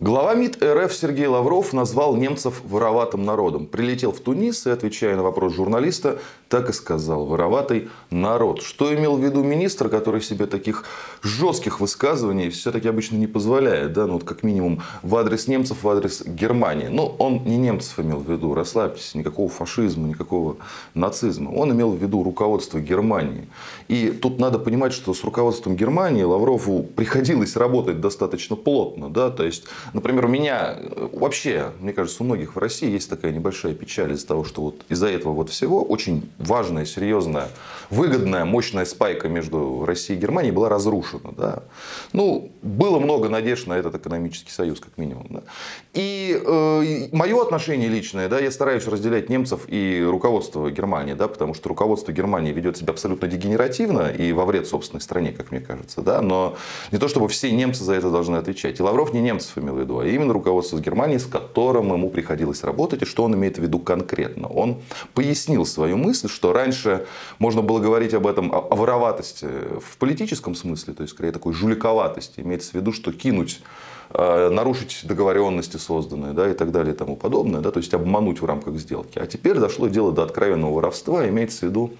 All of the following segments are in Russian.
Глава МИД РФ Сергей Лавров назвал немцев вороватым народом. Прилетел в Тунис и, отвечая на вопрос журналиста, так и сказал «вороватый народ». Что имел в виду министр, который себе таких жестких высказываний все-таки обычно не позволяет, да, ну вот как минимум в адрес немцев, в адрес Германии. Но он не немцев имел в виду, расслабьтесь, никакого фашизма, никакого нацизма. Он имел в виду руководство Германии. И тут надо понимать, что с руководством Германии Лаврову приходилось работать достаточно плотно, да, то есть Например, у меня э, вообще, мне кажется, у многих в России есть такая небольшая печаль из-за того, что вот из-за этого вот всего очень важная, серьезная, выгодная, мощная спайка между Россией и Германией была разрушена. Да? Ну, было много надежд на этот экономический союз, как минимум. Да? И э, мое отношение личное, да, я стараюсь разделять немцев и руководство Германии, да, потому что руководство Германии ведет себя абсолютно дегенеративно и во вред собственной стране, как мне кажется. Да? Но не то, чтобы все немцы за это должны отвечать. И Лавров не немцев имел имел в виду, а именно руководство Германии, с которым ему приходилось работать, и что он имеет в виду конкретно. Он пояснил свою мысль, что раньше можно было говорить об этом, о вороватости в политическом смысле, то есть скорее такой жуликоватости, имеется в виду, что кинуть э, нарушить договоренности созданные да, и так далее и тому подобное, да, то есть обмануть в рамках сделки. А теперь дошло дело до откровенного воровства, имеется в виду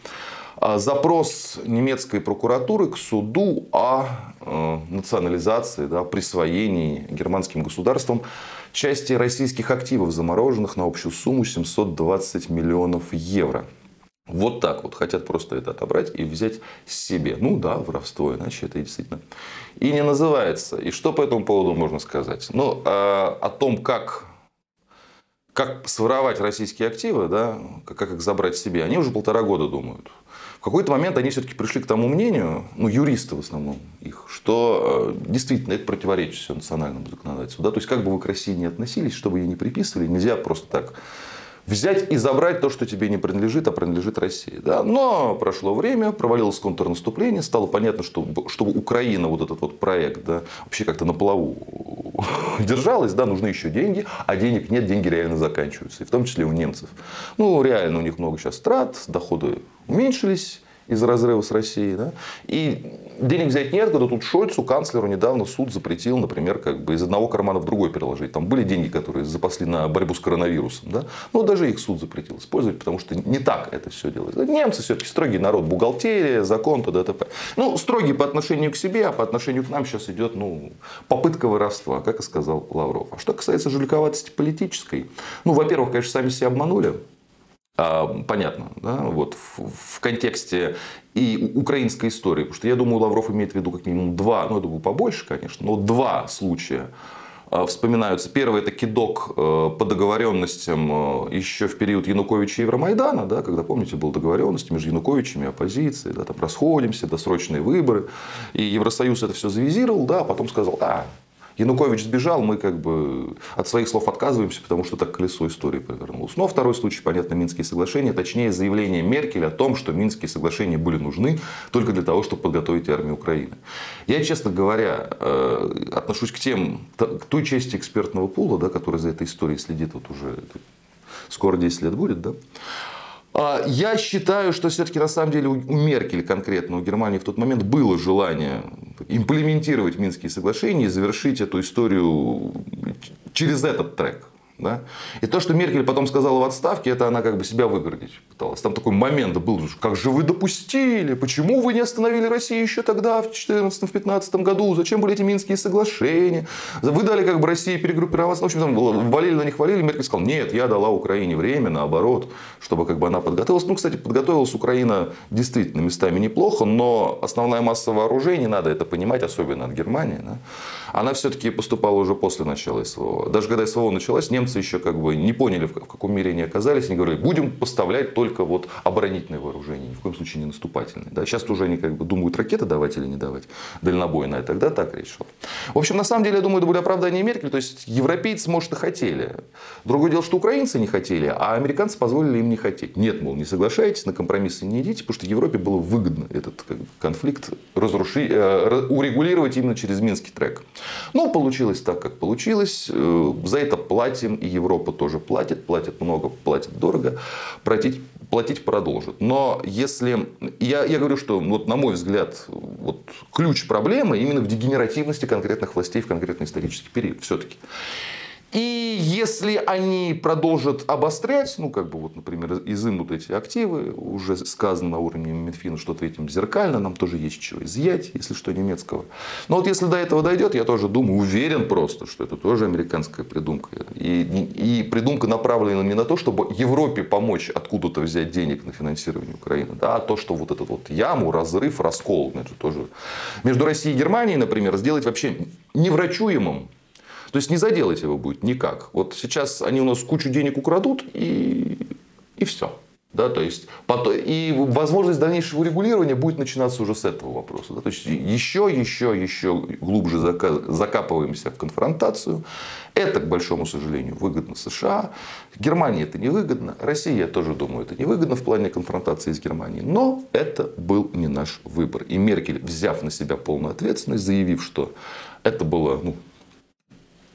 запрос немецкой прокуратуры к суду о э, национализации, да, присвоении германским государством части российских активов, замороженных на общую сумму 720 миллионов евро. Вот так вот хотят просто это отобрать и взять себе. Ну да, воровство, иначе это действительно и не называется. И что по этому поводу можно сказать? Ну, а, о том, как как своровать российские активы, да, как их забрать себе, они уже полтора года думают. Какой-то момент они все-таки пришли к тому мнению, ну, юристы в основном их, что э, действительно это противоречит все национальному законодательству. Да? То есть, как бы вы к России не относились, что бы ей не приписывали, нельзя просто так взять и забрать то, что тебе не принадлежит, а принадлежит России. Да? Но прошло время, провалилось контрнаступление, стало понятно, что чтобы Украина, вот этот вот проект, да, вообще как-то на плаву держалась, да, нужны еще деньги, а денег нет, деньги реально заканчиваются, и в том числе у немцев. Ну, реально у них много сейчас трат, доходы уменьшились, из-за разрыва с Россией. Да? И денег взять нет, когда тут Шольцу, канцлеру, недавно суд запретил, например, как бы из одного кармана в другой переложить. Там были деньги, которые запасли на борьбу с коронавирусом. Да? Но даже их суд запретил использовать, потому что не так это все делается. Немцы все-таки строгий народ, бухгалтерия, закон, т.д. т.п. Ну, строгий по отношению к себе, а по отношению к нам сейчас идет ну, попытка воровства, как и сказал Лавров. А что касается жуликоватости политической, ну, во-первых, конечно, сами себя обманули. А, понятно, да, вот в, в контексте и украинской истории, потому что я думаю, Лавров имеет в виду как минимум два, ну я думаю побольше, конечно, но два случая а, вспоминаются. Первый это кидок э, по договоренностям э, еще в период Януковича и Евромайдана, да, когда, помните, была договоренность между Януковичем и оппозицией, да, там расходимся, досрочные выборы. И Евросоюз это все завизировал, да, а потом сказал, а, Янукович сбежал, мы как бы от своих слов отказываемся, потому что так колесо истории повернулось. Но второй случай, понятно, Минские соглашения, точнее заявление Меркель о том, что Минские соглашения были нужны только для того, чтобы подготовить армию Украины. Я, честно говоря, э, отношусь к тем, к той части экспертного пула, да, который за этой историей следит вот уже скоро 10 лет будет, да, я считаю, что все-таки на самом деле у Меркель конкретно, у Германии в тот момент было желание имплементировать Минские соглашения и завершить эту историю через этот трек. Да? И то, что Меркель потом сказала в отставке, это она как бы себя выгородить пыталась. Там такой момент был, как же вы допустили, почему вы не остановили Россию еще тогда, в 2014-2015 году, зачем были эти Минские соглашения, вы дали как бы России перегруппироваться, в общем, там, валили на них, валили, Меркель сказал, нет, я дала Украине время, наоборот, чтобы как бы она подготовилась. Ну, кстати, подготовилась Украина действительно местами неплохо, но основная масса вооружений, надо это понимать, особенно от Германии, да, она все-таки поступала уже после начала СВО. Даже когда СВО началась, немцы еще как бы не поняли, в каком мире они оказались. Они говорили, будем поставлять только вот оборонительное вооружение, ни в коем случае не наступательное. Да? Сейчас уже они как бы думают, ракеты давать или не давать, дальнобойное. Тогда так речь шла. В общем, на самом деле, я думаю, это были оправдания Меркель. То есть, европейцы, может, и хотели. Другое дело, что украинцы не хотели, а американцы позволили им не хотеть. Нет, мол, не соглашайтесь, на компромиссы не идите, потому что Европе было выгодно этот конфликт разрушить, э, урегулировать именно через Минский трек. Ну, получилось так, как получилось. Э, за это платим, и Европа тоже платит. Платит много, платит дорого. Платить, платить продолжит. Но если... Я, я говорю, что, вот, на мой взгляд, вот, ключ проблемы именно в дегенеративности конкретных властей в конкретный исторический период. Все-таки. И если они продолжат обострять, ну, как бы, вот, например, изымут эти активы, уже сказано на уровне Минфина, что ответим зеркально, нам тоже есть чего изъять, если что, немецкого. Но вот если до этого дойдет, я тоже думаю, уверен просто, что это тоже американская придумка. И, и придумка направлена не на то, чтобы Европе помочь откуда-то взять денег на финансирование Украины, да, а то, что вот этот вот яму, разрыв, раскол, это тоже между Россией и Германией, например, сделать вообще неврачуемым то есть не заделать его будет никак. Вот сейчас они у нас кучу денег украдут и, и все. Да, то есть, и возможность дальнейшего регулирования будет начинаться уже с этого вопроса. Да, то есть еще, еще, еще глубже закапываемся в конфронтацию. Это, к большому сожалению, выгодно США. Германии это невыгодно. России, я тоже думаю, это невыгодно в плане конфронтации с Германией. Но это был не наш выбор. И Меркель, взяв на себя полную ответственность, заявив, что это было ну,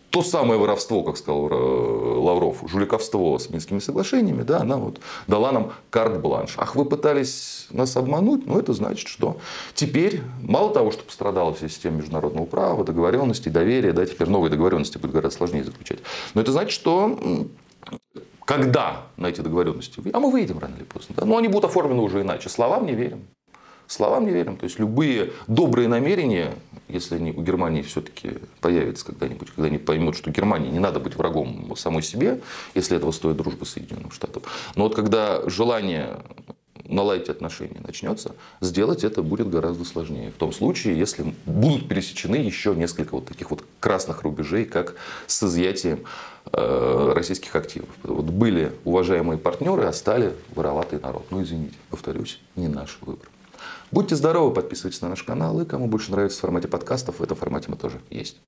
то самое воровство, как сказал э, Лавров, жуликовство с Минскими соглашениями, да, она вот дала нам карт-бланш. Ах, вы пытались нас обмануть? Ну, это значит, что теперь, мало того, что пострадала вся система международного права, договоренности, доверия, да, теперь новые договоренности будет гораздо сложнее заключать. Но это значит, что когда на эти договоренности, а мы выйдем рано или поздно, да, но они будут оформлены уже иначе. Словам не верим. Словам не верим. То есть любые добрые намерения, если они у Германии все-таки появятся когда-нибудь, когда они поймут, что Германии не надо быть врагом самой себе, если этого стоит дружба с Соединенным Штатом. Но вот когда желание наладить отношения начнется, сделать это будет гораздо сложнее. В том случае, если будут пересечены еще несколько вот таких вот красных рубежей, как с изъятием э, российских активов. Вот были уважаемые партнеры, а стали вороватый народ. Ну, извините, повторюсь, не наш выбор. Будьте здоровы, подписывайтесь на наш канал. И кому больше нравится в формате подкастов, в этом формате мы тоже есть.